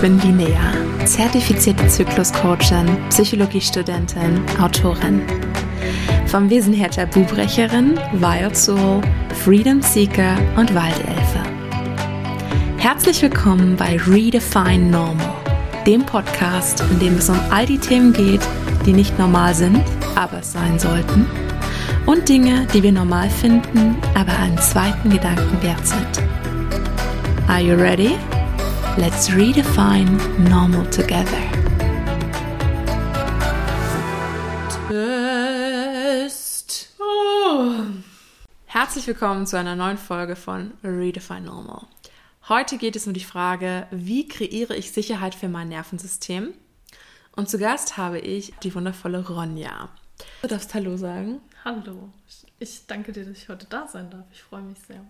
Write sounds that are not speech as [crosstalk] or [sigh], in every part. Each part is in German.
bin Linnea, zertifizierte Zykluscoachin, Psychologiestudentin, Autorin. Vom Wesen her Tabubrecherin, Wild Soul, Freedom Seeker und Waldelfe. Herzlich willkommen bei Redefine Normal, dem Podcast, in dem es um all die Themen geht, die nicht normal sind, aber es sein sollten. Und Dinge, die wir normal finden, aber einen zweiten Gedanken wert sind. Are you ready? Let's redefine normal together. Test. Oh. Herzlich willkommen zu einer neuen Folge von Redefine Normal. Heute geht es um die Frage, wie kreiere ich Sicherheit für mein Nervensystem? Und zu Gast habe ich die wundervolle Ronja. Du darfst Hallo sagen. Hallo. Ich danke dir, dass ich heute da sein darf. Ich freue mich sehr.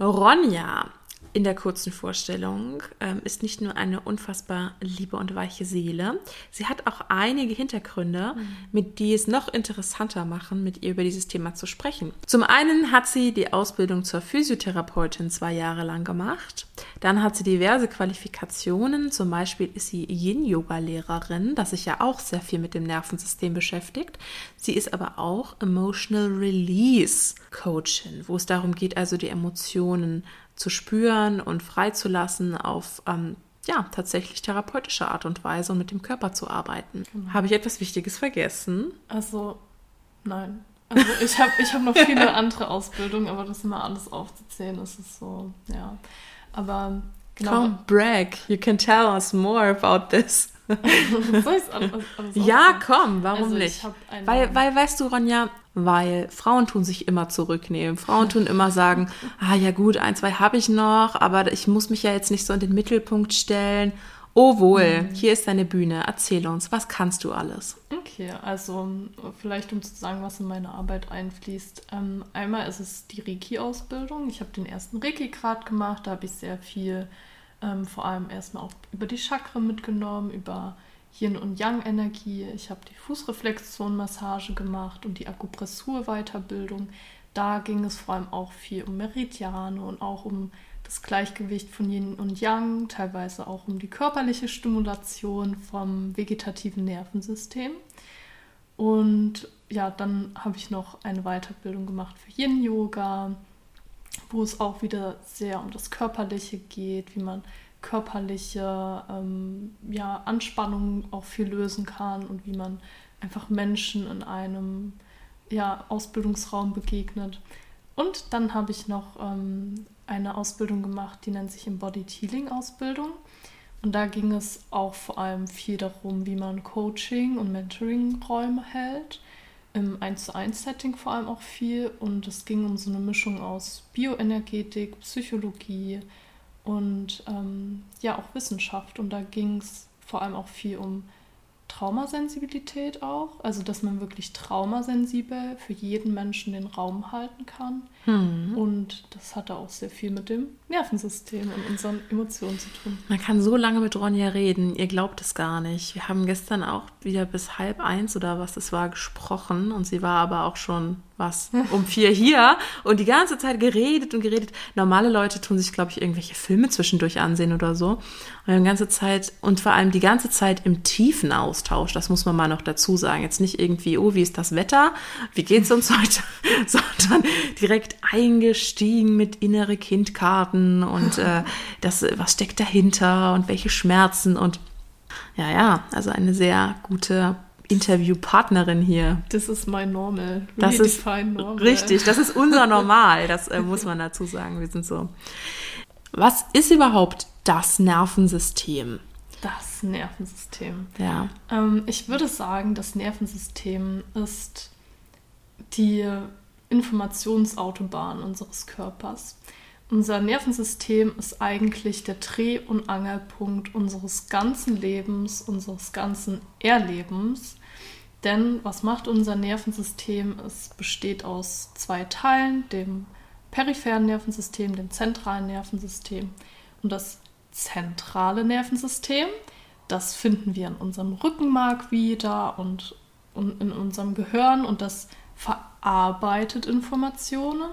Ronja in der kurzen Vorstellung ähm, ist nicht nur eine unfassbar liebe und weiche Seele, sie hat auch einige Hintergründe, mhm. mit die es noch interessanter machen, mit ihr über dieses Thema zu sprechen. Zum einen hat sie die Ausbildung zur Physiotherapeutin zwei Jahre lang gemacht. Dann hat sie diverse Qualifikationen, zum Beispiel ist sie Yin-Yoga-Lehrerin, das sich ja auch sehr viel mit dem Nervensystem beschäftigt. Sie ist aber auch Emotional Release Coachin, wo es darum geht, also die Emotionen zu spüren und freizulassen auf ähm, ja, tatsächlich therapeutische Art und Weise und mit dem Körper zu arbeiten. Genau. Habe ich etwas Wichtiges vergessen? Also, nein. Also ich habe ich hab noch viele [laughs] andere Ausbildungen, aber das immer alles aufzuzählen, ist es so, ja. Aber genau. Come brag, you can tell us more about this. [laughs] Soll alles, alles [laughs] ja, komm, warum also nicht? Weil, weil, weißt du, Ronja, weil Frauen tun sich immer zurücknehmen. Frauen tun immer sagen, ah ja gut, ein, zwei habe ich noch, aber ich muss mich ja jetzt nicht so in den Mittelpunkt stellen. Oh wohl, mhm. hier ist deine Bühne. Erzähl uns, was kannst du alles? Okay, also vielleicht um zu sagen, was in meine Arbeit einfließt. Ähm, einmal ist es die Reiki-Ausbildung. Ich habe den ersten Reiki-Grad gemacht, da habe ich sehr viel ähm, vor allem erstmal auch über die Chakren mitgenommen, über Yin- und Yang-Energie. Ich habe die Fußreflexion-Massage gemacht und die Akupressur-Weiterbildung. Da ging es vor allem auch viel um Meridiane und auch um das Gleichgewicht von Yin und Yang, teilweise auch um die körperliche Stimulation vom vegetativen Nervensystem. Und ja, dann habe ich noch eine Weiterbildung gemacht für Yin-Yoga, wo es auch wieder sehr um das Körperliche geht, wie man körperliche ähm, ja, Anspannung auch viel lösen kann und wie man einfach Menschen in einem ja, Ausbildungsraum begegnet. Und dann habe ich noch ähm, eine Ausbildung gemacht, die nennt sich Embodied Healing Ausbildung. Und da ging es auch vor allem viel darum, wie man Coaching- und Mentoring-Räume hält. Im 1 zu 1 Setting vor allem auch viel. Und es ging um so eine Mischung aus Bioenergetik, Psychologie, und ähm, ja auch Wissenschaft. Und da ging es vor allem auch viel um Traumasensibilität auch, also dass man wirklich traumasensibel für jeden Menschen den Raum halten kann. Hm. Und das hatte auch sehr viel mit dem Nervensystem und unseren Emotionen zu tun. Man kann so lange mit Ronja reden, ihr glaubt es gar nicht. Wir haben gestern auch wieder bis halb eins oder was es war gesprochen und sie war aber auch schon was [laughs] um vier hier und die ganze Zeit geredet und geredet. Normale Leute tun sich, glaube ich, irgendwelche Filme zwischendurch ansehen oder so. Und die ganze Zeit und vor allem die ganze Zeit im tiefen Austausch, das muss man mal noch dazu sagen. Jetzt nicht irgendwie, oh, wie ist das Wetter? Wie geht's uns [laughs] heute? [laughs] Sondern direkt eingestiegen mit innere Kindkarten und äh, [laughs] das, was steckt dahinter und welche Schmerzen und ja, ja, also eine sehr gute Interviewpartnerin hier. Das ist mein Normal. Das ist normal. richtig, das ist unser [laughs] Normal, das äh, muss man dazu sagen. Wir sind so. Was ist überhaupt das Nervensystem? Das Nervensystem. Ja. Ähm, ich würde sagen, das Nervensystem ist die Informationsautobahn unseres Körpers. Unser Nervensystem ist eigentlich der Dreh- und Angelpunkt unseres ganzen Lebens, unseres ganzen Erlebens. Denn was macht unser Nervensystem? Es besteht aus zwei Teilen, dem peripheren Nervensystem, dem zentralen Nervensystem. Und das zentrale Nervensystem, das finden wir in unserem Rückenmark wieder und, in unserem Gehirn und das verarbeitet Informationen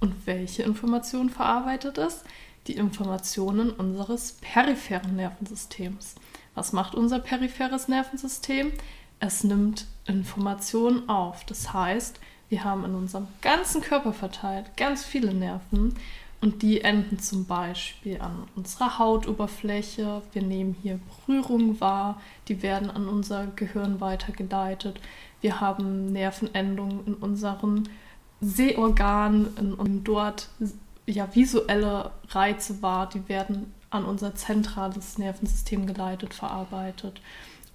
und welche Informationen verarbeitet es? die Informationen unseres peripheren Nervensystems. Was macht unser peripheres Nervensystem? Es nimmt Informationen auf. Das heißt, wir haben in unserem ganzen Körper verteilt ganz viele Nerven und die enden zum Beispiel an unserer Hautoberfläche. Wir nehmen hier Berührung wahr, die werden an unser Gehirn weitergeleitet. Wir haben Nervenendungen in unseren Sehorganen und dort ja visuelle Reize wahr, die werden an unser zentrales Nervensystem geleitet, verarbeitet.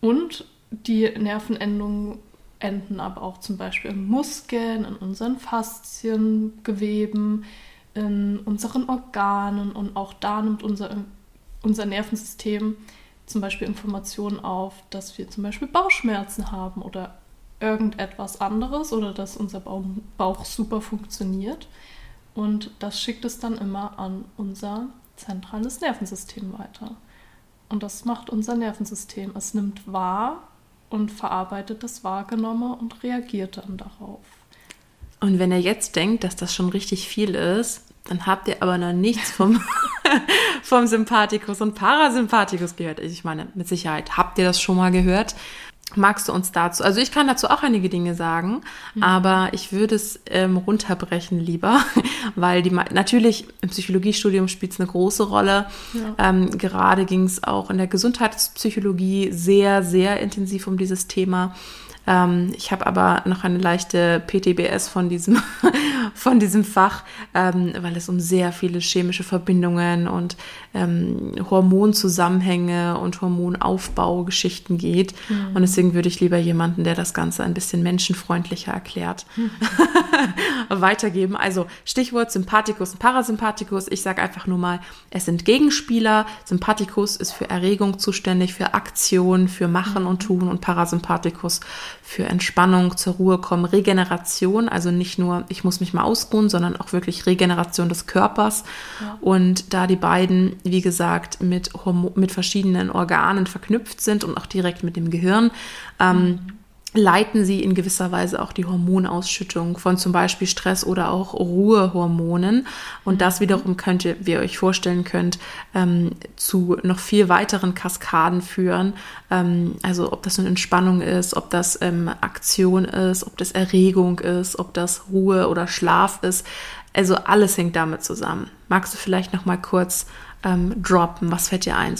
Und die Nervenendungen enden aber auch zum Beispiel in Muskeln, in unseren Fasziengeweben, in unseren Organen und auch da nimmt unser, unser Nervensystem zum Beispiel Informationen auf, dass wir zum Beispiel Bauchschmerzen haben oder irgendetwas anderes oder dass unser Bauch super funktioniert. Und das schickt es dann immer an unser zentrales Nervensystem weiter. Und das macht unser Nervensystem. Es nimmt wahr und verarbeitet das Wahrgenommene und reagiert dann darauf. Und wenn ihr jetzt denkt, dass das schon richtig viel ist, dann habt ihr aber noch nichts vom, [laughs] vom Sympathikus und Parasympathikus gehört. Ich meine, mit Sicherheit habt ihr das schon mal gehört. Magst du uns dazu? Also ich kann dazu auch einige Dinge sagen, mhm. aber ich würde es ähm, runterbrechen lieber, [laughs] weil die natürlich im Psychologiestudium spielt es eine große Rolle. Ja. Ähm, gerade ging es auch in der Gesundheitspsychologie sehr, sehr intensiv um dieses Thema. Ähm, ich habe aber noch eine leichte PTBS von diesem, von diesem Fach, ähm, weil es um sehr viele chemische Verbindungen und ähm, Hormonzusammenhänge und Hormonaufbaugeschichten geht. Mhm. Und deswegen würde ich lieber jemanden, der das Ganze ein bisschen menschenfreundlicher erklärt, mhm. [laughs] weitergeben. Also Stichwort Sympathikus und Parasympathikus. Ich sage einfach nur mal, es sind Gegenspieler. Sympathikus ist für Erregung zuständig, für Aktion, für Machen mhm. und Tun und Parasympathikus für Entspannung, zur Ruhe kommen, Regeneration, also nicht nur, ich muss mich mal ausruhen, sondern auch wirklich Regeneration des Körpers. Ja. Und da die beiden, wie gesagt, mit, mit verschiedenen Organen verknüpft sind und auch direkt mit dem Gehirn, ähm, mhm leiten sie in gewisser Weise auch die Hormonausschüttung von zum Beispiel Stress oder auch Ruhehormonen. Und das wiederum könnt ihr, wie ihr euch vorstellen könnt, ähm, zu noch viel weiteren Kaskaden führen. Ähm, also ob das eine Entspannung ist, ob das ähm, Aktion ist, ob das Erregung ist, ob das Ruhe oder Schlaf ist. Also alles hängt damit zusammen. Magst du vielleicht noch mal kurz ähm, droppen? Was fällt dir ein?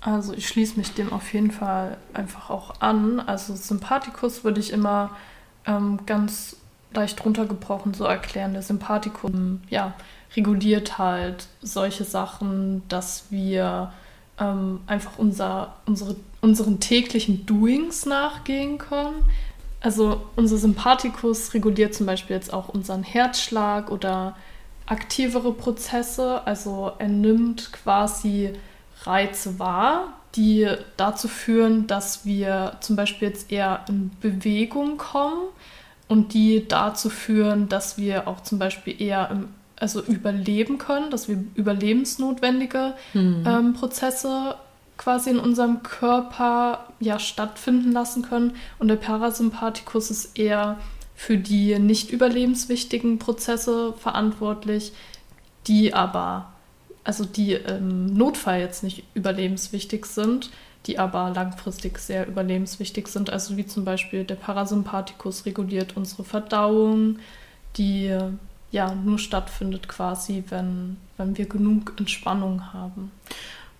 Also ich schließe mich dem auf jeden Fall einfach auch an. Also Sympathikus würde ich immer ähm, ganz leicht runtergebrochen so erklären. Der Sympathikus ja, reguliert halt solche Sachen, dass wir ähm, einfach unser, unsere, unseren täglichen Doings nachgehen können. Also unser Sympathikus reguliert zum Beispiel jetzt auch unseren Herzschlag oder aktivere Prozesse. Also er nimmt quasi Reize wahr, die dazu führen, dass wir zum Beispiel jetzt eher in Bewegung kommen und die dazu führen, dass wir auch zum Beispiel eher im, also überleben können, dass wir überlebensnotwendige mhm. ähm, Prozesse quasi in unserem Körper ja stattfinden lassen können. Und der Parasympathikus ist eher für die nicht überlebenswichtigen Prozesse verantwortlich, die aber also die im Notfall jetzt nicht überlebenswichtig sind, die aber langfristig sehr überlebenswichtig sind. Also wie zum Beispiel der Parasympathikus reguliert unsere Verdauung, die ja nur stattfindet quasi, wenn, wenn wir genug Entspannung haben.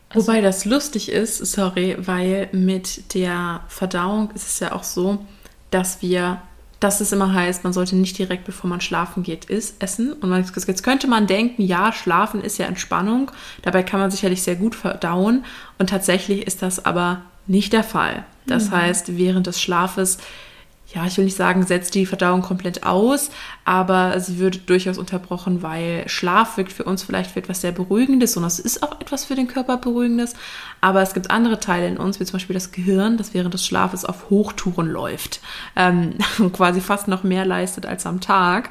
Also, Wobei das lustig ist, sorry, weil mit der Verdauung ist es ja auch so, dass wir dass es immer heißt, man sollte nicht direkt, bevor man schlafen geht, ist, essen. Und man, jetzt könnte man denken, ja, schlafen ist ja Entspannung. Dabei kann man sicherlich sehr gut verdauen. Und tatsächlich ist das aber nicht der Fall. Das mhm. heißt, während des Schlafes ja, ich will nicht sagen, setzt die Verdauung komplett aus, aber sie wird durchaus unterbrochen, weil Schlaf wirkt für uns vielleicht für etwas sehr Beruhigendes und es ist auch etwas für den Körper Beruhigendes. Aber es gibt andere Teile in uns, wie zum Beispiel das Gehirn, das während des Schlafes auf Hochtouren läuft, ähm, [laughs] quasi fast noch mehr leistet als am Tag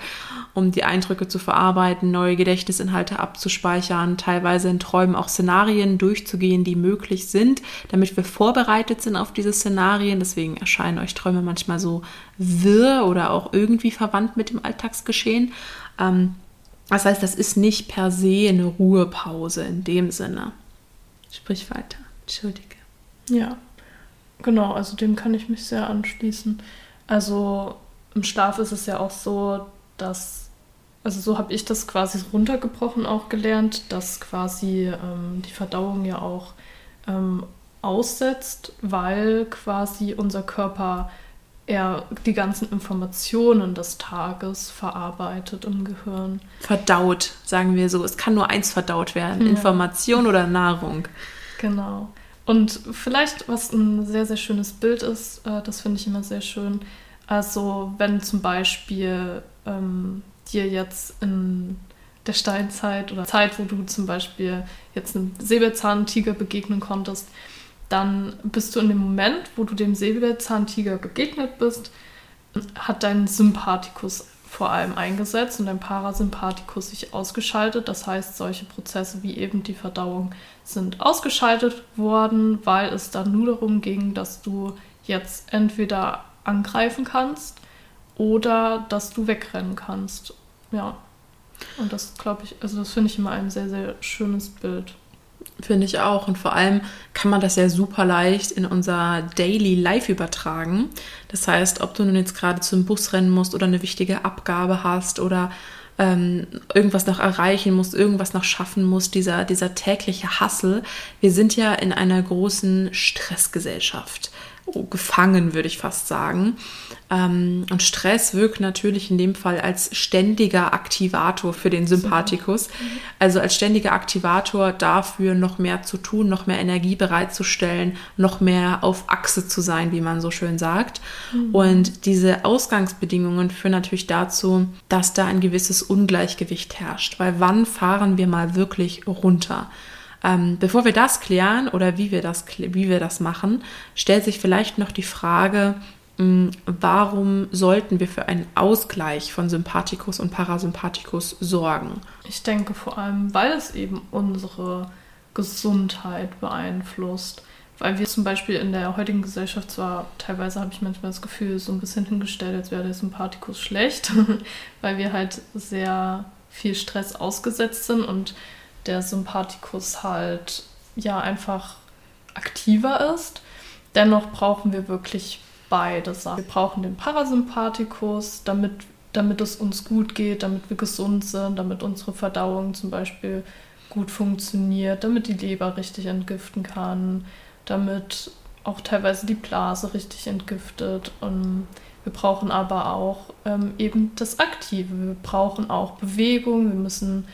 um die Eindrücke zu verarbeiten, neue Gedächtnisinhalte abzuspeichern, teilweise in Träumen auch Szenarien durchzugehen, die möglich sind, damit wir vorbereitet sind auf diese Szenarien. Deswegen erscheinen euch Träume manchmal so wirr oder auch irgendwie verwandt mit dem Alltagsgeschehen. Ähm, Das heißt, das ist nicht per se eine Ruhepause in dem Sinne. Sprich weiter. Entschuldige. Ja, genau, also dem kann ich mich sehr anschließen. Also im Schlaf ist es ja auch so, dass, also so habe ich das quasi runtergebrochen auch gelernt, dass quasi ähm, die Verdauung ja auch ähm, aussetzt, weil quasi unser Körper er die ganzen Informationen des Tages verarbeitet im Gehirn. Verdaut, sagen wir so. Es kann nur eins verdaut werden: ja. Information oder Nahrung. Genau. Und vielleicht, was ein sehr, sehr schönes Bild ist, äh, das finde ich immer sehr schön. Also, wenn zum Beispiel ähm, dir jetzt in der Steinzeit oder Zeit, wo du zum Beispiel jetzt einem Säbelzahntiger begegnen konntest, dann bist du in dem Moment, wo du dem Säbelzahntiger begegnet bist, hat dein Sympathikus vor allem eingesetzt und dein Parasympathikus sich ausgeschaltet. Das heißt, solche Prozesse wie eben die Verdauung sind ausgeschaltet worden, weil es dann nur darum ging, dass du jetzt entweder angreifen kannst oder dass du wegrennen kannst. Ja. Und das glaube ich, also das finde ich immer ein sehr, sehr schönes Bild. Finde ich auch. Und vor allem kann man das ja super leicht in unser Daily Life übertragen. Das heißt, ob du nun jetzt gerade zum Bus rennen musst oder eine wichtige Abgabe hast oder ähm, irgendwas noch erreichen musst, irgendwas noch schaffen musst, dieser, dieser tägliche Hassel. Wir sind ja in einer großen Stressgesellschaft gefangen, würde ich fast sagen. Ähm, und Stress wirkt natürlich in dem Fall als ständiger Aktivator für den Sympathikus. Also als ständiger Aktivator dafür, noch mehr zu tun, noch mehr Energie bereitzustellen, noch mehr auf Achse zu sein, wie man so schön sagt. Mhm. Und diese Ausgangsbedingungen führen natürlich dazu, dass da ein gewisses Ungleichgewicht herrscht. Weil wann fahren wir mal wirklich runter? Ähm, bevor wir das klären oder wie wir das, wie wir das machen, stellt sich vielleicht noch die Frage, warum sollten wir für einen Ausgleich von Sympathikus und Parasympathikus sorgen? Ich denke vor allem, weil es eben unsere Gesundheit beeinflusst. Weil wir zum Beispiel in der heutigen Gesellschaft zwar, teilweise habe ich manchmal das Gefühl, so ein bisschen hingestellt, als wäre der Sympathikus schlecht, [laughs] weil wir halt sehr viel Stress ausgesetzt sind und der Sympathikus halt ja einfach aktiver ist. Dennoch brauchen wir wirklich beide Sachen. Wir brauchen den Parasympathikus, damit, damit es uns gut geht, damit wir gesund sind, damit unsere Verdauung zum Beispiel gut funktioniert, damit die Leber richtig entgiften kann, damit auch teilweise die Blase richtig entgiftet. Und wir brauchen aber auch ähm, eben das Aktive. Wir brauchen auch Bewegung. Wir müssen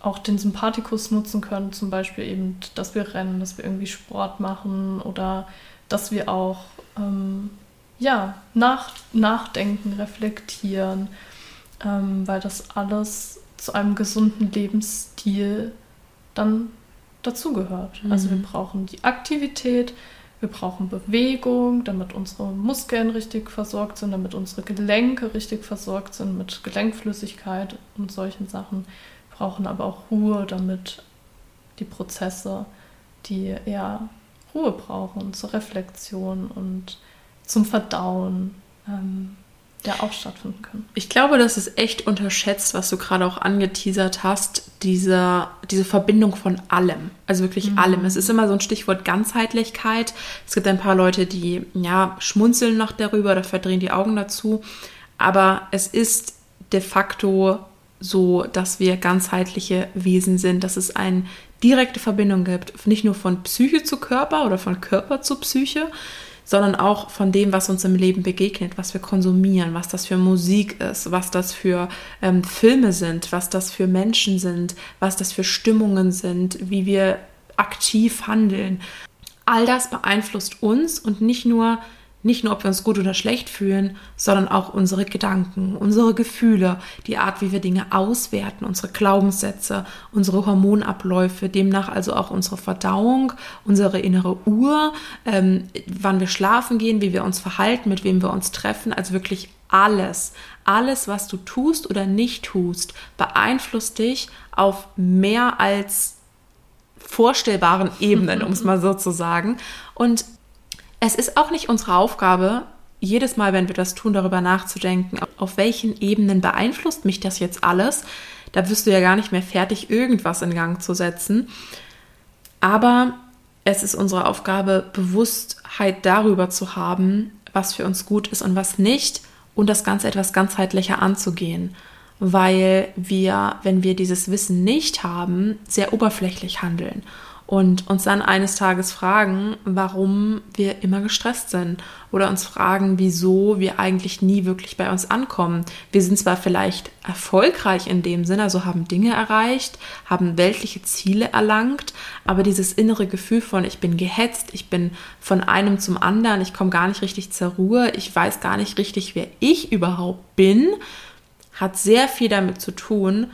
auch den Sympathikus nutzen können, zum Beispiel eben, dass wir rennen, dass wir irgendwie Sport machen oder dass wir auch ähm, ja, nach, nachdenken, reflektieren, ähm, weil das alles zu einem gesunden Lebensstil dann dazugehört. Mhm. Also wir brauchen die Aktivität, wir brauchen Bewegung, damit unsere Muskeln richtig versorgt sind, damit unsere Gelenke richtig versorgt sind mit Gelenkflüssigkeit und solchen Sachen brauchen aber auch Ruhe, damit die Prozesse, die eher Ruhe brauchen, zur Reflexion und zum Verdauen, ähm, ja auch stattfinden können. Ich glaube, das ist echt unterschätzt, was du gerade auch angeteasert hast, diese, diese Verbindung von allem. Also wirklich mhm. allem. Es ist immer so ein Stichwort Ganzheitlichkeit. Es gibt ein paar Leute, die ja schmunzeln noch darüber oder verdrehen die Augen dazu. Aber es ist de facto so, dass wir ganzheitliche Wesen sind, dass es eine direkte Verbindung gibt, nicht nur von Psyche zu Körper oder von Körper zu Psyche, sondern auch von dem, was uns im Leben begegnet, was wir konsumieren, was das für Musik ist, was das für ähm, Filme sind, was das für Menschen sind, was das für Stimmungen sind, wie wir aktiv handeln. All das beeinflusst uns und nicht nur nicht nur, ob wir uns gut oder schlecht fühlen, sondern auch unsere Gedanken, unsere Gefühle, die Art, wie wir Dinge auswerten, unsere Glaubenssätze, unsere Hormonabläufe, demnach also auch unsere Verdauung, unsere innere Uhr, ähm, wann wir schlafen gehen, wie wir uns verhalten, mit wem wir uns treffen, also wirklich alles, alles, was du tust oder nicht tust, beeinflusst dich auf mehr als vorstellbaren Ebenen, [laughs] um es mal so zu sagen. Und es ist auch nicht unsere Aufgabe, jedes Mal, wenn wir das tun, darüber nachzudenken, auf welchen Ebenen beeinflusst mich das jetzt alles. da wirst du ja gar nicht mehr fertig, irgendwas in Gang zu setzen. Aber es ist unsere Aufgabe, Bewusstheit darüber zu haben, was für uns gut ist und was nicht und das Ganze etwas ganzheitlicher anzugehen weil wir, wenn wir dieses Wissen nicht haben, sehr oberflächlich handeln und uns dann eines Tages fragen, warum wir immer gestresst sind oder uns fragen, wieso wir eigentlich nie wirklich bei uns ankommen. Wir sind zwar vielleicht erfolgreich in dem Sinne, also haben Dinge erreicht, haben weltliche Ziele erlangt, aber dieses innere Gefühl von ich bin gehetzt, ich bin von einem zum anderen, ich komme gar nicht richtig zur Ruhe, ich weiß gar nicht richtig, wer ich überhaupt bin, hat sehr viel damit zu tun,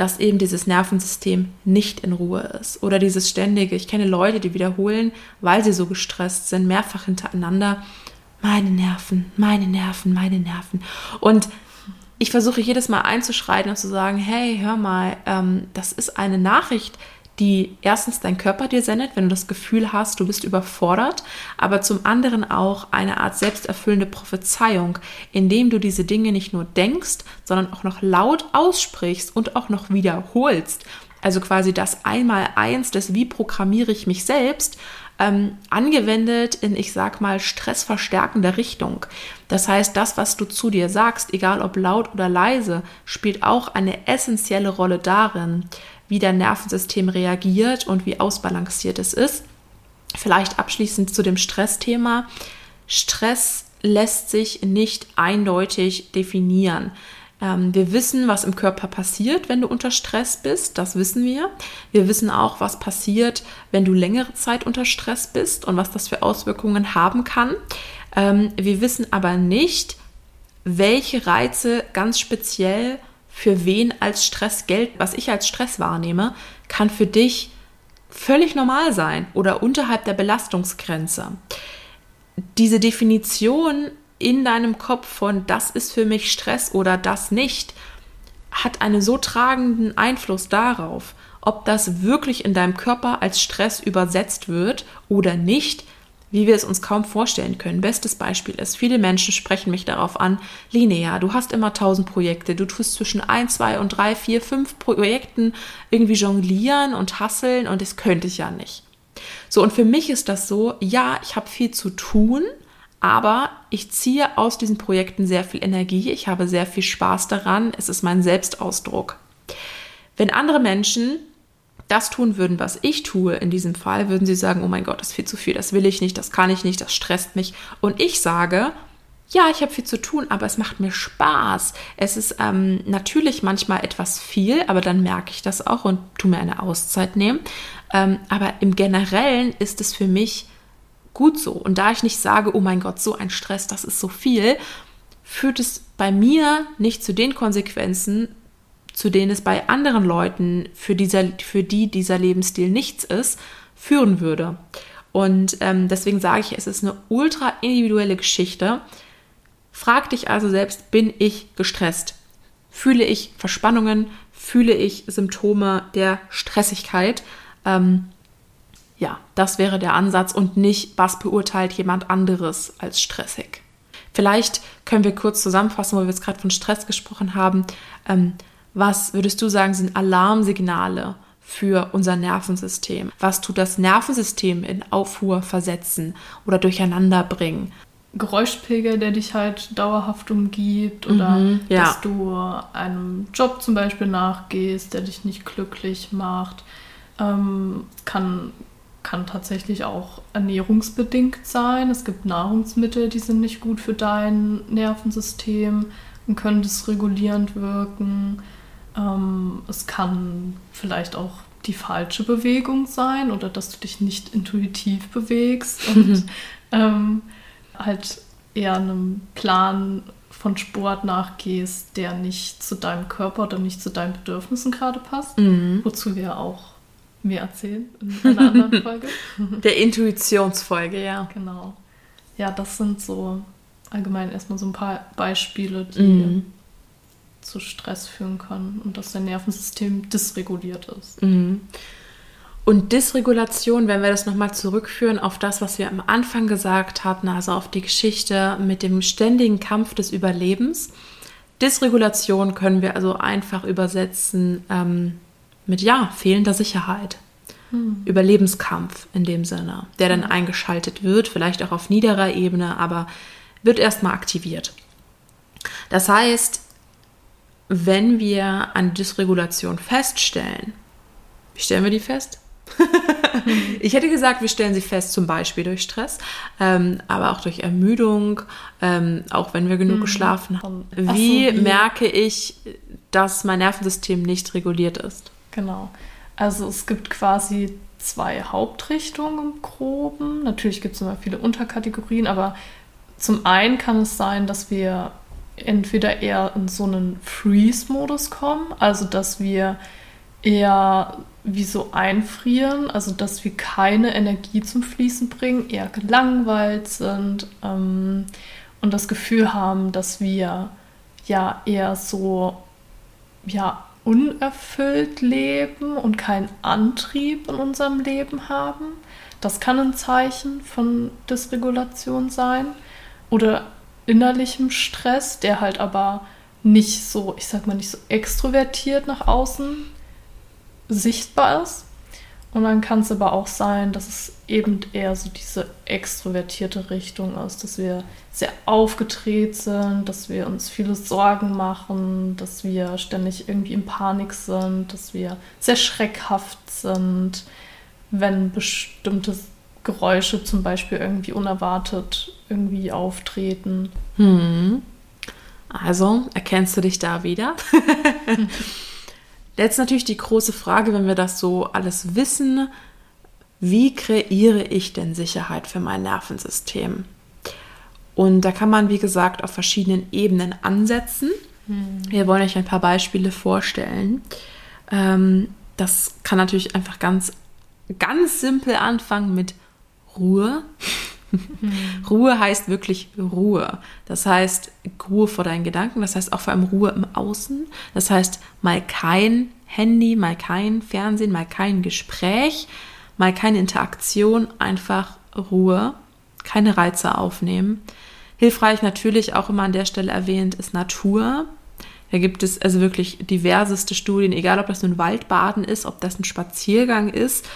dass eben dieses Nervensystem nicht in Ruhe ist. Oder dieses ständige, ich kenne Leute, die wiederholen, weil sie so gestresst sind, mehrfach hintereinander, meine Nerven, meine Nerven, meine Nerven. Und ich versuche jedes Mal einzuschreiten und zu sagen, hey, hör mal, ähm, das ist eine Nachricht, die erstens dein Körper dir sendet, wenn du das Gefühl hast, du bist überfordert, aber zum anderen auch eine Art selbsterfüllende Prophezeiung, indem du diese Dinge nicht nur denkst, sondern auch noch laut aussprichst und auch noch wiederholst. Also quasi das Einmal-Eins des Wie programmiere ich mich selbst, ähm, angewendet in, ich sag mal, stressverstärkender Richtung. Das heißt, das, was du zu dir sagst, egal ob laut oder leise, spielt auch eine essentielle Rolle darin, wie dein Nervensystem reagiert und wie ausbalanciert es ist. Vielleicht abschließend zu dem Stressthema. Stress lässt sich nicht eindeutig definieren. Ähm, wir wissen, was im Körper passiert, wenn du unter Stress bist. Das wissen wir. Wir wissen auch, was passiert, wenn du längere Zeit unter Stress bist und was das für Auswirkungen haben kann. Ähm, wir wissen aber nicht, welche Reize ganz speziell für wen als Stress gelten, was ich als Stress wahrnehme, kann für dich völlig normal sein oder unterhalb der Belastungsgrenze. Diese Definition in deinem Kopf von das ist für mich Stress oder das nicht, hat einen so tragenden Einfluss darauf, ob das wirklich in deinem Körper als Stress übersetzt wird oder nicht, wie wir es uns kaum vorstellen können. Bestes Beispiel ist, viele Menschen sprechen mich darauf an, Linnea, du hast immer tausend Projekte, du tust zwischen ein, zwei und drei, vier, fünf Projekten irgendwie jonglieren und hasseln und das könnte ich ja nicht. So, und für mich ist das so, ja, ich habe viel zu tun, aber ich ziehe aus diesen Projekten sehr viel Energie, ich habe sehr viel Spaß daran, es ist mein Selbstausdruck. Wenn andere Menschen das tun würden, was ich tue in diesem Fall, würden sie sagen, oh mein Gott, das ist viel zu viel, das will ich nicht, das kann ich nicht, das stresst mich. Und ich sage, ja, ich habe viel zu tun, aber es macht mir Spaß. Es ist ähm, natürlich manchmal etwas viel, aber dann merke ich das auch und tu mir eine Auszeit nehmen. Ähm, aber im Generellen ist es für mich gut so. Und da ich nicht sage, oh mein Gott, so ein Stress, das ist so viel, führt es bei mir nicht zu den Konsequenzen, zu denen es bei anderen Leuten, für, dieser, für die dieser Lebensstil nichts ist, führen würde. Und ähm, deswegen sage ich, es ist eine ultra individuelle Geschichte. Frag dich also selbst, bin ich gestresst? Fühle ich Verspannungen? Fühle ich Symptome der Stressigkeit? Ähm, ja, das wäre der Ansatz und nicht, was beurteilt jemand anderes als stressig. Vielleicht können wir kurz zusammenfassen, wo wir jetzt gerade von Stress gesprochen haben. Ähm, was würdest du sagen, sind Alarmsignale für unser Nervensystem? Was tut das Nervensystem in Aufruhr versetzen oder durcheinander bringen? Geräuschpegel, der dich halt dauerhaft umgibt oder mhm, ja. dass du einem Job zum Beispiel nachgehst, der dich nicht glücklich macht, ähm, kann, kann tatsächlich auch ernährungsbedingt sein. Es gibt Nahrungsmittel, die sind nicht gut für dein Nervensystem und können dysregulierend wirken. Ähm, es kann vielleicht auch die falsche Bewegung sein oder dass du dich nicht intuitiv bewegst [laughs] und ähm, halt eher einem Plan von Sport nachgehst, der nicht zu deinem Körper oder nicht zu deinen Bedürfnissen gerade passt, mhm. wozu wir auch mehr erzählen in einer anderen [laughs] Folge. Der Intuitionsfolge, ja. Genau. Ja, das sind so allgemein erstmal so ein paar Beispiele, die mhm zu Stress führen kann und dass dein Nervensystem dysreguliert ist. Mhm. Und Dysregulation, wenn wir das nochmal zurückführen auf das, was wir am Anfang gesagt hatten, also auf die Geschichte mit dem ständigen Kampf des Überlebens, Dysregulation können wir also einfach übersetzen ähm, mit ja, fehlender Sicherheit. Hm. Überlebenskampf in dem Sinne, der dann hm. eingeschaltet wird, vielleicht auch auf niederer Ebene, aber wird erstmal aktiviert. Das heißt, wenn wir eine Dysregulation feststellen, wie stellen wir die fest? [laughs] ich hätte gesagt, wir stellen sie fest, zum Beispiel durch Stress, ähm, aber auch durch Ermüdung, ähm, auch wenn wir genug mhm. geschlafen haben. Wie, so, wie merke ich, dass mein Nervensystem nicht reguliert ist? Genau. Also es gibt quasi zwei Hauptrichtungen im Groben. Natürlich gibt es immer viele Unterkategorien, aber zum einen kann es sein, dass wir entweder eher in so einen Freeze-Modus kommen, also dass wir eher wie so einfrieren, also dass wir keine Energie zum Fließen bringen, eher gelangweilt sind ähm, und das Gefühl haben, dass wir ja eher so ja unerfüllt leben und keinen Antrieb in unserem Leben haben. Das kann ein Zeichen von Dysregulation sein oder innerlichem Stress, der halt aber nicht so, ich sag mal, nicht so extrovertiert nach außen sichtbar ist. Und dann kann es aber auch sein, dass es eben eher so diese extrovertierte Richtung ist, dass wir sehr aufgedreht sind, dass wir uns viele Sorgen machen, dass wir ständig irgendwie in Panik sind, dass wir sehr schreckhaft sind, wenn bestimmte Geräusche zum Beispiel irgendwie unerwartet irgendwie auftreten. Hm. Also, erkennst du dich da wieder? [laughs] Jetzt natürlich die große Frage, wenn wir das so alles wissen, wie kreiere ich denn Sicherheit für mein Nervensystem? Und da kann man, wie gesagt, auf verschiedenen Ebenen ansetzen. Hm. Wir wollen euch ein paar Beispiele vorstellen. Ähm, das kann natürlich einfach ganz, ganz simpel anfangen mit Ruhe. Hm. Ruhe heißt wirklich Ruhe. Das heißt Ruhe vor deinen Gedanken, das heißt auch vor allem Ruhe im Außen. Das heißt mal kein Handy, mal kein Fernsehen, mal kein Gespräch, mal keine Interaktion, einfach Ruhe, keine Reize aufnehmen. Hilfreich natürlich auch immer an der Stelle erwähnt ist Natur. Da gibt es also wirklich diverseste Studien, egal ob das nun Waldbaden ist, ob das ein Spaziergang ist.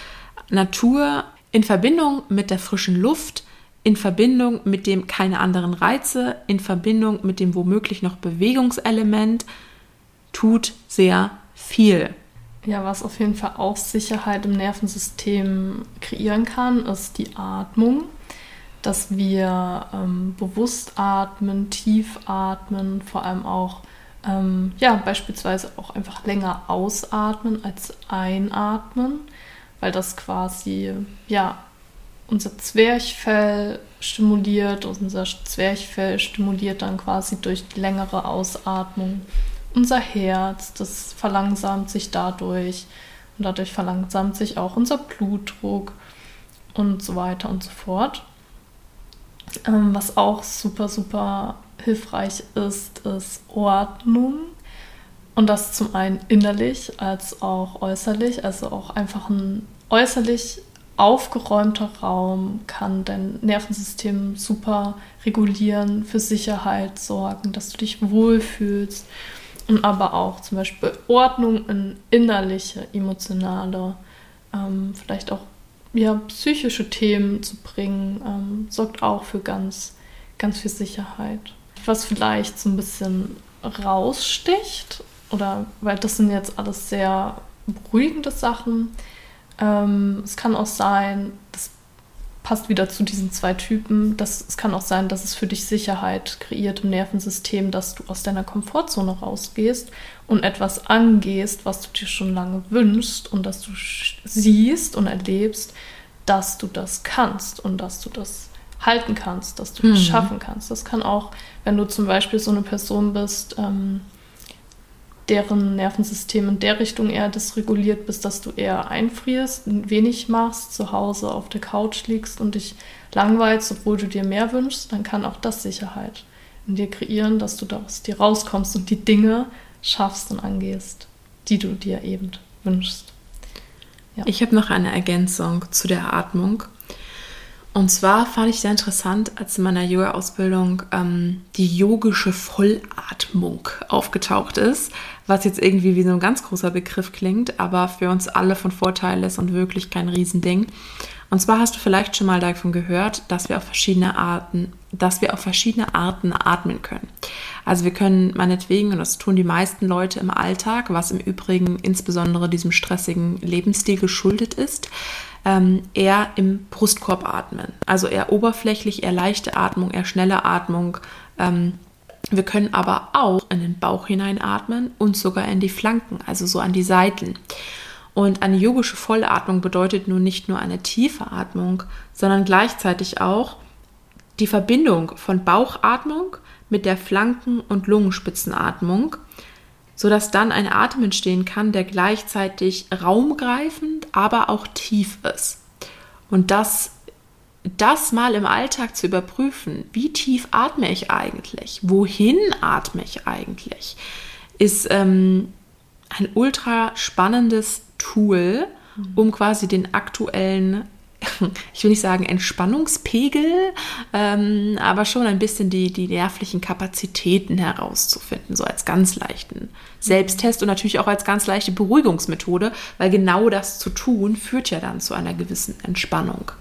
Natur in Verbindung mit der frischen Luft in Verbindung mit dem keine anderen Reize, in Verbindung mit dem womöglich noch Bewegungselement, tut sehr viel. Ja, was auf jeden Fall auch Sicherheit im Nervensystem kreieren kann, ist die Atmung. Dass wir ähm, bewusst atmen, tief atmen, vor allem auch, ähm, ja, beispielsweise auch einfach länger ausatmen als einatmen, weil das quasi, ja, unser Zwerchfell stimuliert. Unser Zwerchfell stimuliert dann quasi durch längere Ausatmung unser Herz. Das verlangsamt sich dadurch. Und dadurch verlangsamt sich auch unser Blutdruck und so weiter und so fort. Ähm, was auch super, super hilfreich ist, ist Ordnung. Und das zum einen innerlich als auch äußerlich. Also auch einfach ein äußerlich aufgeräumter Raum kann dein Nervensystem super regulieren, für Sicherheit sorgen, dass du dich wohlfühlst und aber auch zum Beispiel Ordnung in innerliche, emotionale, ähm, vielleicht auch ja, psychische Themen zu bringen, ähm, sorgt auch für ganz, ganz viel Sicherheit. Was vielleicht so ein bisschen raussticht, oder weil das sind jetzt alles sehr beruhigende Sachen, ähm, es kann auch sein, das passt wieder zu diesen zwei Typen, dass, es kann auch sein, dass es für dich Sicherheit kreiert im Nervensystem, dass du aus deiner Komfortzone rausgehst und etwas angehst, was du dir schon lange wünschst und dass du siehst und erlebst, dass du das kannst und dass du das halten kannst, dass du mhm. das schaffen kannst. Das kann auch, wenn du zum Beispiel so eine Person bist, ähm, deren Nervensystem in der Richtung eher dysreguliert bist, dass du eher einfrierst, wenig machst, zu Hause auf der Couch liegst und dich langweilst, obwohl du dir mehr wünschst, dann kann auch das Sicherheit in dir kreieren, dass du da aus dir rauskommst und die Dinge schaffst und angehst, die du dir eben wünschst. Ja. Ich habe noch eine Ergänzung zu der Atmung. Und zwar fand ich sehr interessant, als in meiner Yoga-Ausbildung ähm, die yogische Vollatmung aufgetaucht ist, was jetzt irgendwie wie so ein ganz großer Begriff klingt, aber für uns alle von Vorteil ist und wirklich kein Riesending. Und zwar hast du vielleicht schon mal davon gehört, dass wir auf verschiedene Arten, dass wir auf verschiedene Arten atmen können. Also wir können meinetwegen, und das tun die meisten Leute im Alltag, was im Übrigen insbesondere diesem stressigen Lebensstil geschuldet ist, ähm, eher im Brustkorb atmen. Also eher oberflächlich, eher leichte Atmung, eher schnelle Atmung. Ähm, wir können aber auch in den Bauch hineinatmen und sogar in die Flanken, also so an die Seiten. Und eine yogische Vollatmung bedeutet nun nicht nur eine tiefe Atmung, sondern gleichzeitig auch die Verbindung von Bauchatmung mit der Flanken- und Lungenspitzenatmung sodass dann ein Atem entstehen kann, der gleichzeitig raumgreifend, aber auch tief ist. Und das, das mal im Alltag zu überprüfen, wie tief atme ich eigentlich, wohin atme ich eigentlich, ist ähm, ein ultra spannendes Tool, um quasi den aktuellen ich will nicht sagen Entspannungspegel, ähm, aber schon ein bisschen die, die nervlichen Kapazitäten herauszufinden, so als ganz leichten Selbsttest und natürlich auch als ganz leichte Beruhigungsmethode, weil genau das zu tun führt ja dann zu einer gewissen Entspannung.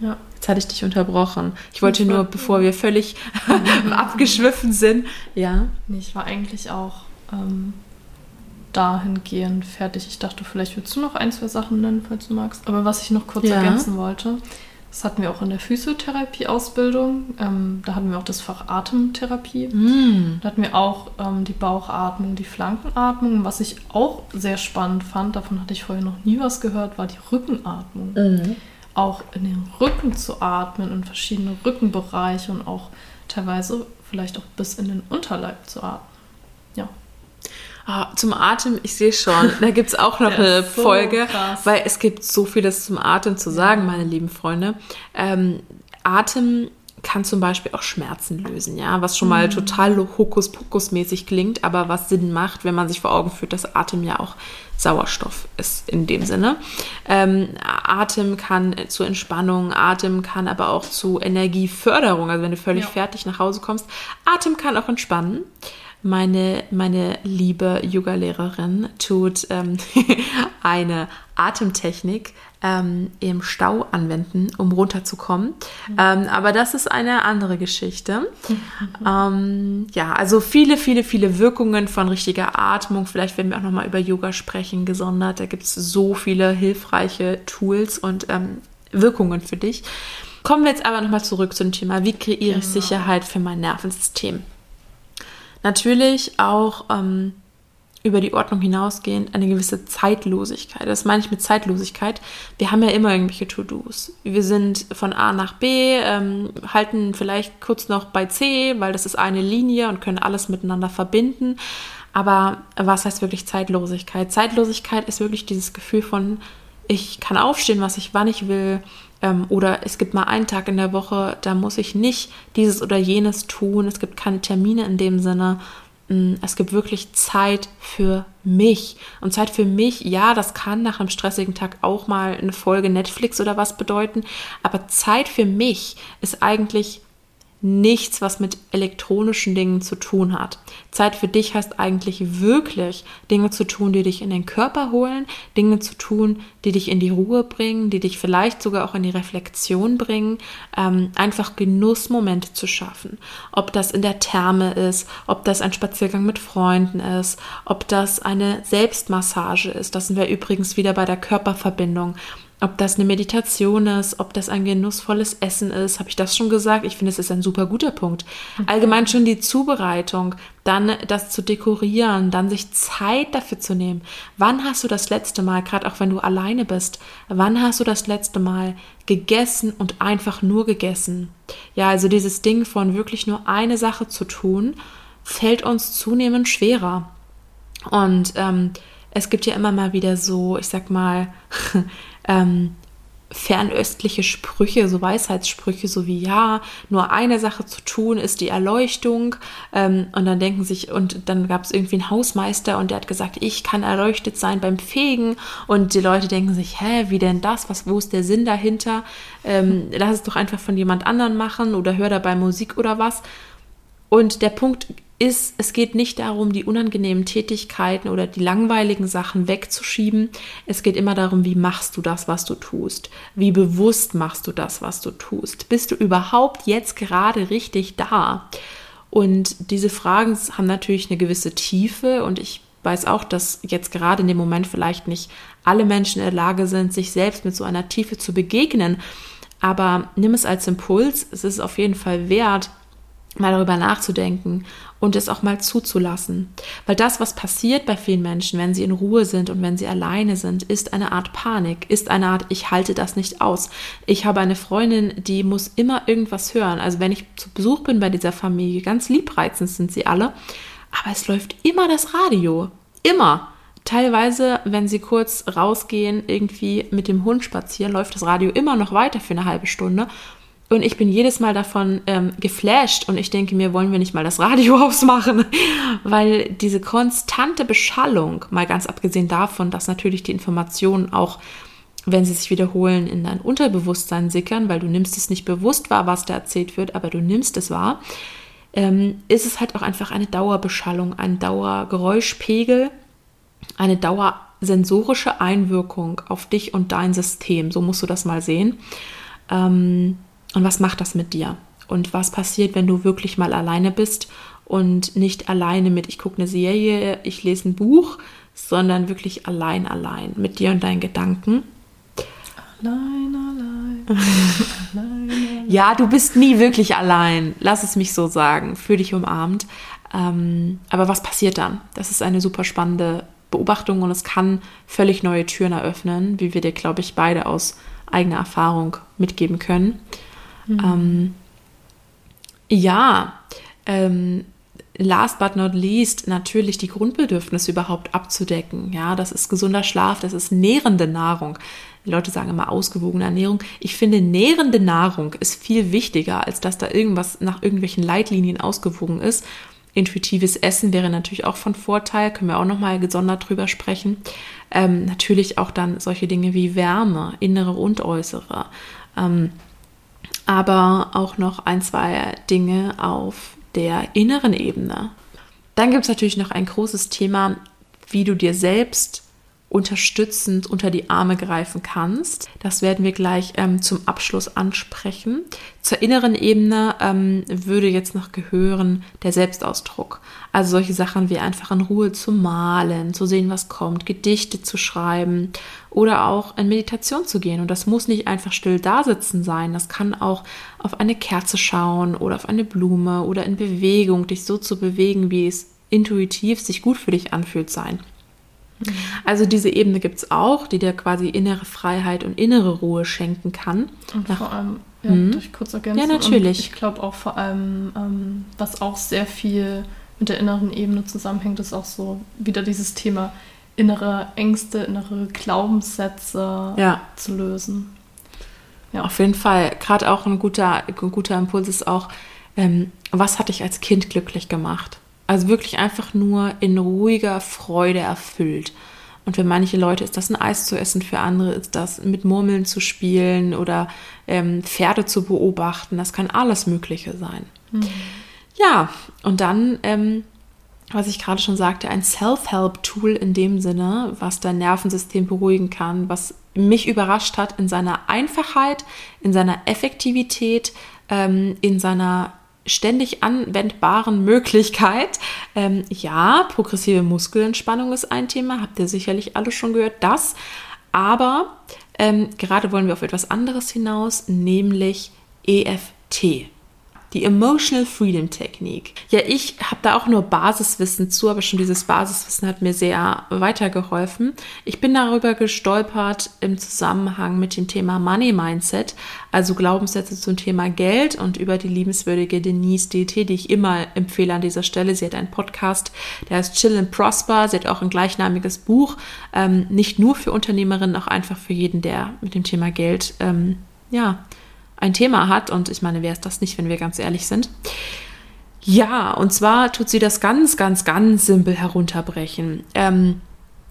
Ja. Jetzt hatte ich dich unterbrochen. Ich wollte nur, bevor wir völlig [laughs] abgeschwiffen sind, ja. Ich war eigentlich auch ähm, dahingehend fertig. Ich dachte, vielleicht willst du noch ein, zwei Sachen nennen, falls du magst. Aber was ich noch kurz ja. ergänzen wollte, das hatten wir auch in der Physiotherapie-Ausbildung. Ähm, da hatten wir auch das Fach Atemtherapie. Mm. Da hatten wir auch ähm, die Bauchatmung, die Flankenatmung. Was ich auch sehr spannend fand, davon hatte ich vorher noch nie was gehört, war die Rückenatmung. Mm. Auch in den Rücken zu atmen, in verschiedene Rückenbereiche und auch teilweise vielleicht auch bis in den Unterleib zu atmen. Ja. Ah, zum Atem, ich sehe schon, da gibt es auch noch [laughs] eine so Folge, krass. weil es gibt so vieles zum Atem zu sagen, meine lieben Freunde. Ähm, Atem kann zum Beispiel auch Schmerzen lösen, ja, was schon mal mhm. total Hokuspokus-mäßig klingt, aber was Sinn macht, wenn man sich vor Augen führt, dass Atem ja auch Sauerstoff ist in dem Sinne. Ähm, Atem kann zur Entspannung, Atem kann aber auch zu Energieförderung, also wenn du völlig ja. fertig nach Hause kommst. Atem kann auch entspannen meine, meine liebe Yoga-Lehrerin tut ähm, [laughs] eine Atemtechnik ähm, im Stau anwenden, um runterzukommen. Mhm. Ähm, aber das ist eine andere Geschichte. Mhm. [laughs] ja, also viele, viele, viele Wirkungen von richtiger Atmung. Vielleicht werden wir auch nochmal über Yoga sprechen, gesondert. Da gibt es so viele hilfreiche Tools und ähm, Wirkungen für dich. Kommen wir jetzt aber nochmal zurück zum Thema, wie kreiere ich genau. Sicherheit für mein Nervensystem? Natürlich auch ähm, über die Ordnung hinausgehend eine gewisse Zeitlosigkeit. Das meine ich mit Zeitlosigkeit. Wir haben ja immer irgendwelche To-Dos. Wir sind von A nach B, ähm, halten vielleicht kurz noch bei C, weil das ist eine Linie und können alles miteinander verbinden. Aber was heißt wirklich Zeitlosigkeit? Zeitlosigkeit ist wirklich dieses Gefühl von, ich kann aufstehen, was ich, wann ich will. Ähm, oder es gibt mal einen Tag in der Woche, da muss ich nicht dieses oder jenes tun. Es gibt keine Termine in dem Sinne. Mm, es gibt wirklich Zeit für mich. Und Zeit für mich, ja, das kann nach einem stressigen Tag auch mal eine Folge Netflix oder was bedeuten. Aber Zeit für mich ist eigentlich nichts, was mit elektronischen Dingen zu tun hat. Zeit für dich heißt eigentlich wirklich Dinge zu tun, die dich in den Körper holen, Dinge zu tun, die dich in die Ruhe bringen, die dich vielleicht sogar auch in die Reflexion bringen, ähm, einfach Genussmomente zu schaffen. Ob das in der Therme ist, ob das ein Spaziergang mit Freunden ist, ob das eine Selbstmassage ist. Das sind wir übrigens wieder bei der Körperverbindung ob das eine Meditation ist, ob das ein genussvolles Essen ist, habe ich das schon gesagt? Ich finde, es ist ein super guter Punkt. Mhm. Allgemein schon die Zubereitung, dann das zu dekorieren, dann sich Zeit dafür zu nehmen. Wann hast du das letzte Mal, gerade auch wenn du alleine bist, wann hast du das letzte Mal gegessen und einfach nur gegessen? Ja, also dieses Ding von wirklich nur eine Sache zu tun, fällt uns zunehmend schwerer. Und ähm, es gibt ja immer mal wieder so, ich sag mal, [laughs] ähm, fernöstliche Sprüche, so Weisheitssprüche, so wie ja, nur eine Sache zu tun ist die Erleuchtung. Ähm, und dann denken sich, und dann gab es irgendwie einen Hausmeister und der hat gesagt, ich kann erleuchtet sein beim Fegen. Und die Leute denken sich, hä, wie denn das? Was, wo ist der Sinn dahinter? Ähm, lass es doch einfach von jemand anderen machen oder hör dabei Musik oder was. Und der Punkt ist, es geht nicht darum, die unangenehmen Tätigkeiten oder die langweiligen Sachen wegzuschieben. Es geht immer darum, wie machst du das, was du tust? Wie bewusst machst du das, was du tust? Bist du überhaupt jetzt gerade richtig da? Und diese Fragen haben natürlich eine gewisse Tiefe und ich weiß auch, dass jetzt gerade in dem Moment vielleicht nicht alle Menschen in der Lage sind, sich selbst mit so einer Tiefe zu begegnen. Aber nimm es als Impuls. Es ist auf jeden Fall wert, mal darüber nachzudenken und es auch mal zuzulassen. Weil das, was passiert bei vielen Menschen, wenn sie in Ruhe sind und wenn sie alleine sind, ist eine Art Panik, ist eine Art, ich halte das nicht aus. Ich habe eine Freundin, die muss immer irgendwas hören. Also wenn ich zu Besuch bin bei dieser Familie, ganz liebreizend sind sie alle, aber es läuft immer das Radio. Immer. Teilweise, wenn sie kurz rausgehen, irgendwie mit dem Hund spazieren, läuft das Radio immer noch weiter für eine halbe Stunde. Und ich bin jedes Mal davon ähm, geflasht und ich denke mir, wollen wir nicht mal das Radio [laughs] ausmachen? Weil diese konstante Beschallung, mal ganz abgesehen davon, dass natürlich die Informationen auch, wenn sie sich wiederholen, in dein Unterbewusstsein sickern, weil du nimmst es nicht bewusst wahr, was da erzählt wird, aber du nimmst es wahr, ähm, ist es halt auch einfach eine Dauerbeschallung, ein Dauergeräuschpegel, eine dauersensorische Einwirkung auf dich und dein System. So musst du das mal sehen. Ähm, und was macht das mit dir? Und was passiert, wenn du wirklich mal alleine bist und nicht alleine mit, ich gucke eine Serie, ich lese ein Buch, sondern wirklich allein, allein mit dir und deinen Gedanken? Allein, allein. [laughs] allein, allein. Ja, du bist nie wirklich allein. Lass es mich so sagen. Für dich umarmt. Ähm, aber was passiert dann? Das ist eine super spannende Beobachtung und es kann völlig neue Türen eröffnen, wie wir dir, glaube ich, beide aus eigener Erfahrung mitgeben können. Mhm. Ähm, ja, ähm, last but not least natürlich die Grundbedürfnisse überhaupt abzudecken. Ja, das ist gesunder Schlaf, das ist nährende Nahrung. Die Leute sagen immer ausgewogene Ernährung. Ich finde, nährende Nahrung ist viel wichtiger, als dass da irgendwas nach irgendwelchen Leitlinien ausgewogen ist. Intuitives Essen wäre natürlich auch von Vorteil, können wir auch nochmal gesondert drüber sprechen. Ähm, natürlich auch dann solche Dinge wie Wärme, innere und äußere. Ähm, aber auch noch ein, zwei Dinge auf der inneren Ebene. Dann gibt es natürlich noch ein großes Thema, wie du dir selbst unterstützend unter die Arme greifen kannst. Das werden wir gleich ähm, zum Abschluss ansprechen. Zur inneren Ebene ähm, würde jetzt noch gehören der Selbstausdruck. Also solche Sachen wie einfach in Ruhe zu malen, zu sehen, was kommt, Gedichte zu schreiben oder auch in Meditation zu gehen. Und das muss nicht einfach still da sitzen sein. Das kann auch auf eine Kerze schauen oder auf eine Blume oder in Bewegung, dich so zu bewegen, wie es intuitiv sich gut für dich anfühlt sein. Mhm. Also diese Ebene gibt es auch, die dir quasi innere Freiheit und innere Ruhe schenken kann. Und Nach, vor allem, ja, mhm. ich kurz ergänzen? Ja, natürlich. Und ich glaube auch vor allem, ähm, was auch sehr viel mit der inneren Ebene zusammenhängt, ist auch so wieder dieses Thema innere Ängste, innere Glaubenssätze ja. zu lösen. Ja. Auf jeden Fall. Gerade auch ein guter, ein guter Impuls ist auch, ähm, was hat dich als Kind glücklich gemacht? Also wirklich einfach nur in ruhiger Freude erfüllt. Und für manche Leute ist das ein Eis zu essen, für andere ist das mit Murmeln zu spielen oder ähm, Pferde zu beobachten. Das kann alles Mögliche sein. Mhm. Ja, und dann, ähm, was ich gerade schon sagte, ein Self-Help-Tool in dem Sinne, was dein Nervensystem beruhigen kann, was mich überrascht hat in seiner Einfachheit, in seiner Effektivität, ähm, in seiner ständig anwendbaren Möglichkeit. Ähm, ja, progressive Muskelentspannung ist ein Thema, habt ihr sicherlich alle schon gehört, das. Aber ähm, gerade wollen wir auf etwas anderes hinaus, nämlich EFT. Die Emotional Freedom Technik. Ja, ich habe da auch nur Basiswissen zu, aber schon dieses Basiswissen hat mir sehr weitergeholfen. Ich bin darüber gestolpert im Zusammenhang mit dem Thema Money Mindset, also Glaubenssätze zum Thema Geld und über die liebenswürdige Denise DT, die ich immer empfehle an dieser Stelle. Sie hat einen Podcast, der heißt Chill and Prosper. Sie hat auch ein gleichnamiges Buch, ähm, nicht nur für Unternehmerinnen, auch einfach für jeden, der mit dem Thema Geld ähm, ja, ein Thema hat. Und ich meine, wer ist das nicht, wenn wir ganz ehrlich sind? Ja, und zwar tut sie das ganz, ganz, ganz simpel herunterbrechen. Ähm,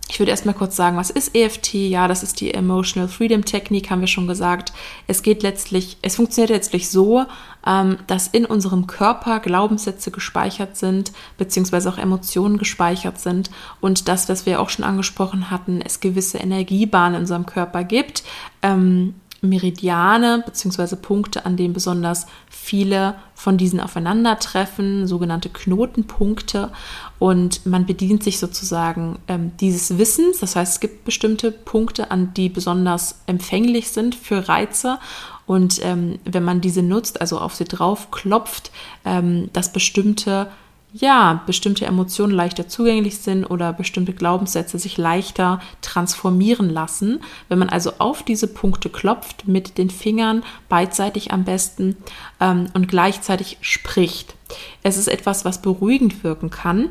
ich würde erstmal kurz sagen, was ist EFT? Ja, das ist die Emotional Freedom Technik, haben wir schon gesagt. Es geht letztlich, es funktioniert letztlich so, ähm, dass in unserem Körper Glaubenssätze gespeichert sind, beziehungsweise auch Emotionen gespeichert sind und das, was wir auch schon angesprochen hatten, es gewisse Energiebahnen in unserem Körper gibt. Ähm, Meridiane bzw. Punkte, an denen besonders viele von diesen aufeinandertreffen, sogenannte Knotenpunkte. Und man bedient sich sozusagen ähm, dieses Wissens. Das heißt, es gibt bestimmte Punkte, an die besonders empfänglich sind für Reize. Und ähm, wenn man diese nutzt, also auf sie drauf klopft, ähm, dass bestimmte ja, bestimmte Emotionen leichter zugänglich sind oder bestimmte Glaubenssätze sich leichter transformieren lassen. Wenn man also auf diese Punkte klopft mit den Fingern, beidseitig am besten ähm, und gleichzeitig spricht. Es ist etwas, was beruhigend wirken kann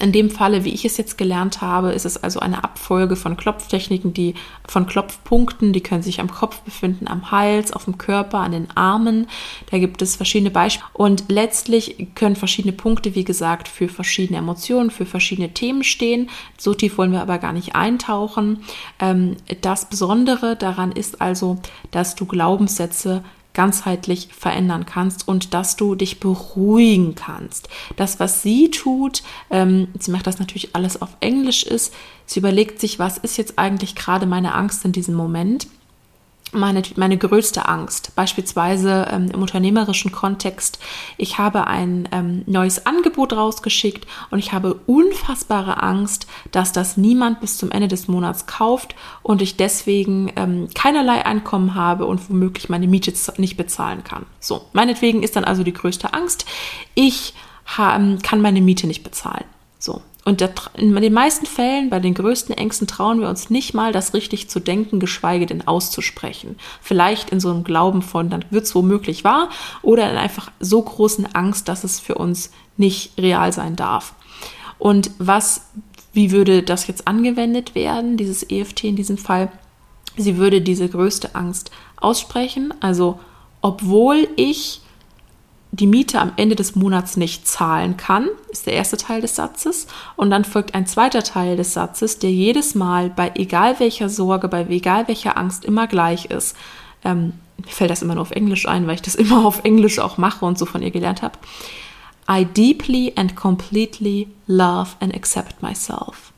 in dem Falle, wie ich es jetzt gelernt habe, ist es also eine Abfolge von Klopftechniken, die von Klopfpunkten, die können sich am Kopf befinden, am Hals, auf dem Körper, an den Armen. Da gibt es verschiedene Beispiele. Und letztlich können verschiedene Punkte, wie gesagt, für verschiedene Emotionen, für verschiedene Themen stehen. So tief wollen wir aber gar nicht eintauchen. Ähm, das Besondere daran ist also, dass du Glaubenssätze ganzheitlich verändern kannst und dass du dich beruhigen kannst. Das, was sie tut, ähm, sie macht das natürlich alles auf Englisch ist, sie überlegt sich, was ist jetzt eigentlich gerade meine Angst in diesem Moment meine, meine größte Angst. Beispielsweise ähm, im unternehmerischen Kontext. Ich habe ein ähm, neues Angebot rausgeschickt und ich habe unfassbare Angst, dass das niemand bis zum Ende des Monats kauft und ich deswegen ähm, keinerlei Einkommen habe und womöglich meine Miete nicht bezahlen kann. So, meinetwegen ist dann also die größte Angst. Ich ähm, kann meine Miete nicht bezahlen. So, und in den meisten Fällen, bei den größten Ängsten, trauen wir uns nicht mal, das richtig zu denken, geschweige denn auszusprechen. Vielleicht in so einem Glauben von, dann wird es womöglich wahr, oder in einfach so großen Angst, dass es für uns nicht real sein darf. Und was, wie würde das jetzt angewendet werden, dieses EFT in diesem Fall? Sie würde diese größte Angst aussprechen, also obwohl ich die Miete am Ende des Monats nicht zahlen kann, ist der erste Teil des Satzes. Und dann folgt ein zweiter Teil des Satzes, der jedes Mal bei egal welcher Sorge, bei egal welcher Angst immer gleich ist. Ähm, mir fällt das immer nur auf Englisch ein, weil ich das [laughs] immer auf Englisch auch mache und so von ihr gelernt habe. I deeply and completely love and accept myself.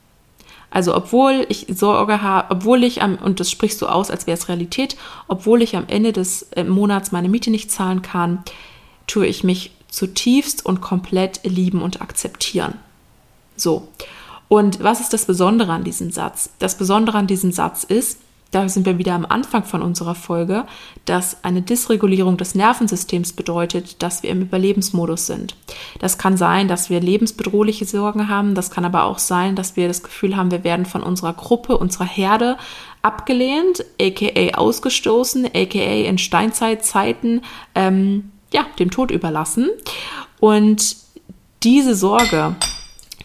Also obwohl ich Sorge habe, obwohl ich am, und das sprichst du aus, als wäre es Realität, obwohl ich am Ende des äh, Monats meine Miete nicht zahlen kann, tue ich mich zutiefst und komplett lieben und akzeptieren. So. Und was ist das Besondere an diesem Satz? Das Besondere an diesem Satz ist, da sind wir wieder am Anfang von unserer Folge, dass eine Dysregulierung des Nervensystems bedeutet, dass wir im Überlebensmodus sind. Das kann sein, dass wir lebensbedrohliche Sorgen haben, das kann aber auch sein, dass wir das Gefühl haben, wir werden von unserer Gruppe, unserer Herde abgelehnt, aka ausgestoßen, aka in Steinzeitzeiten ähm, ja, dem Tod überlassen. Und diese Sorge,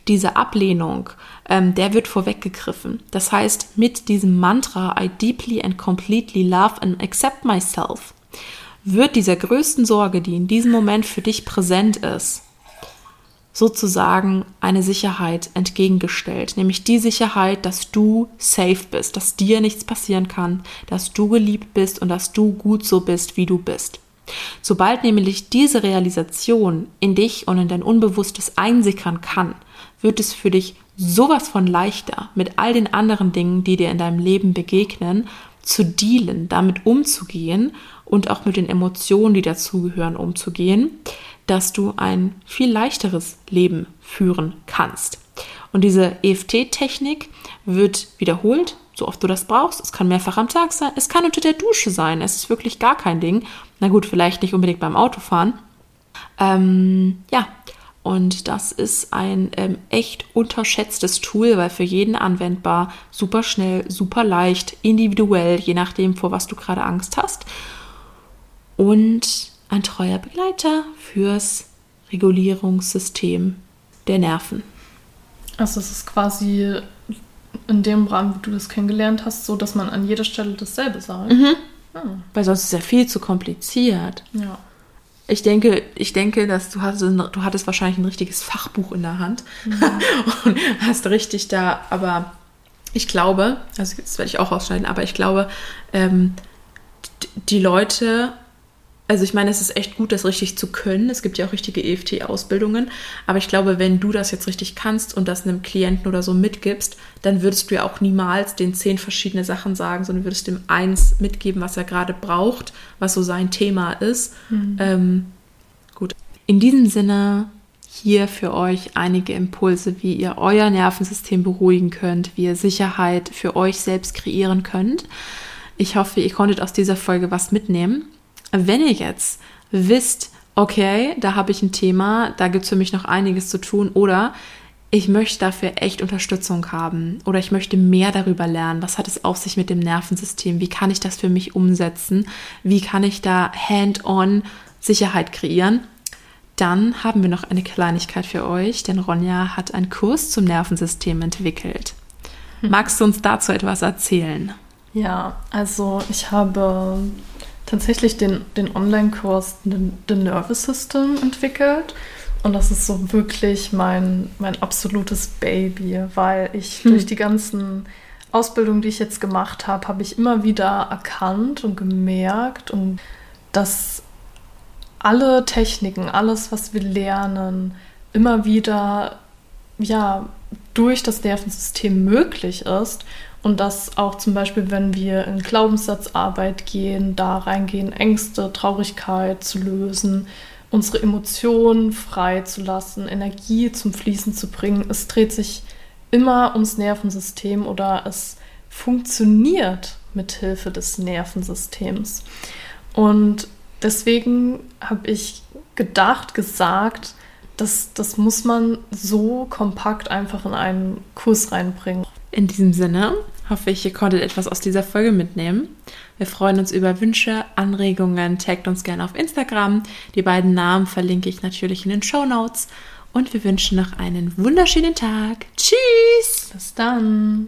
diese Ablehnung, ähm, der wird vorweggegriffen. Das heißt, mit diesem Mantra, I deeply and completely love and accept myself, wird dieser größten Sorge, die in diesem Moment für dich präsent ist, sozusagen eine Sicherheit entgegengestellt, nämlich die Sicherheit, dass du safe bist, dass dir nichts passieren kann, dass du geliebt bist und dass du gut so bist, wie du bist. Sobald nämlich diese Realisation in dich und in dein Unbewusstes einsickern kann, wird es für dich sowas von leichter, mit all den anderen Dingen, die dir in deinem Leben begegnen, zu dealen, damit umzugehen und auch mit den Emotionen, die dazugehören, umzugehen, dass du ein viel leichteres Leben führen kannst. Und diese EFT-Technik wird wiederholt, so oft du das brauchst. Es kann mehrfach am Tag sein. Es kann unter der Dusche sein. Es ist wirklich gar kein Ding. Na gut, vielleicht nicht unbedingt beim Autofahren. Ähm, ja, und das ist ein ähm, echt unterschätztes Tool, weil für jeden anwendbar, super schnell, super leicht, individuell, je nachdem, vor was du gerade Angst hast. Und ein treuer Begleiter fürs Regulierungssystem der Nerven. Also es ist quasi in dem Rahmen, wie du das kennengelernt hast, so, dass man an jeder Stelle dasselbe sagt. Mhm. Hm. Weil sonst ist es ja viel zu kompliziert. Ja. Ich denke, ich denke, dass du hattest, du hattest wahrscheinlich ein richtiges Fachbuch in der Hand mhm. [laughs] und hast richtig da, aber ich glaube, also das werde ich auch ausschneiden, aber ich glaube, ähm, die Leute also ich meine, es ist echt gut, das richtig zu können. Es gibt ja auch richtige EFT-Ausbildungen. Aber ich glaube, wenn du das jetzt richtig kannst und das einem Klienten oder so mitgibst, dann würdest du ja auch niemals den zehn verschiedene Sachen sagen, sondern würdest ihm eins mitgeben, was er gerade braucht, was so sein Thema ist. Mhm. Ähm, gut. In diesem Sinne hier für euch einige Impulse, wie ihr euer Nervensystem beruhigen könnt, wie ihr Sicherheit für euch selbst kreieren könnt. Ich hoffe, ihr konntet aus dieser Folge was mitnehmen. Wenn ihr jetzt wisst, okay, da habe ich ein Thema, da gibt es für mich noch einiges zu tun oder ich möchte dafür echt Unterstützung haben oder ich möchte mehr darüber lernen. Was hat es auf sich mit dem Nervensystem? Wie kann ich das für mich umsetzen? Wie kann ich da hand-on Sicherheit kreieren? Dann haben wir noch eine Kleinigkeit für euch, denn Ronja hat einen Kurs zum Nervensystem entwickelt. Hm. Magst du uns dazu etwas erzählen? Ja, also ich habe tatsächlich den, den Online-Kurs The Nervous System entwickelt. Und das ist so wirklich mein, mein absolutes Baby, weil ich hm. durch die ganzen Ausbildungen, die ich jetzt gemacht habe, habe ich immer wieder erkannt und gemerkt, und dass alle Techniken, alles, was wir lernen, immer wieder ja, durch das Nervensystem möglich ist und dass auch zum Beispiel, wenn wir in Glaubenssatzarbeit gehen, da reingehen, Ängste, Traurigkeit zu lösen, unsere Emotionen frei zu lassen, Energie zum Fließen zu bringen. Es dreht sich immer ums Nervensystem oder es funktioniert mit Hilfe des Nervensystems. Und deswegen habe ich gedacht, gesagt, das, das muss man so kompakt einfach in einen Kurs reinbringen. In diesem Sinne hoffe ich, ihr konntet etwas aus dieser Folge mitnehmen. Wir freuen uns über Wünsche, Anregungen. Taggt uns gerne auf Instagram. Die beiden Namen verlinke ich natürlich in den Show Notes. Und wir wünschen noch einen wunderschönen Tag. Tschüss! Bis dann!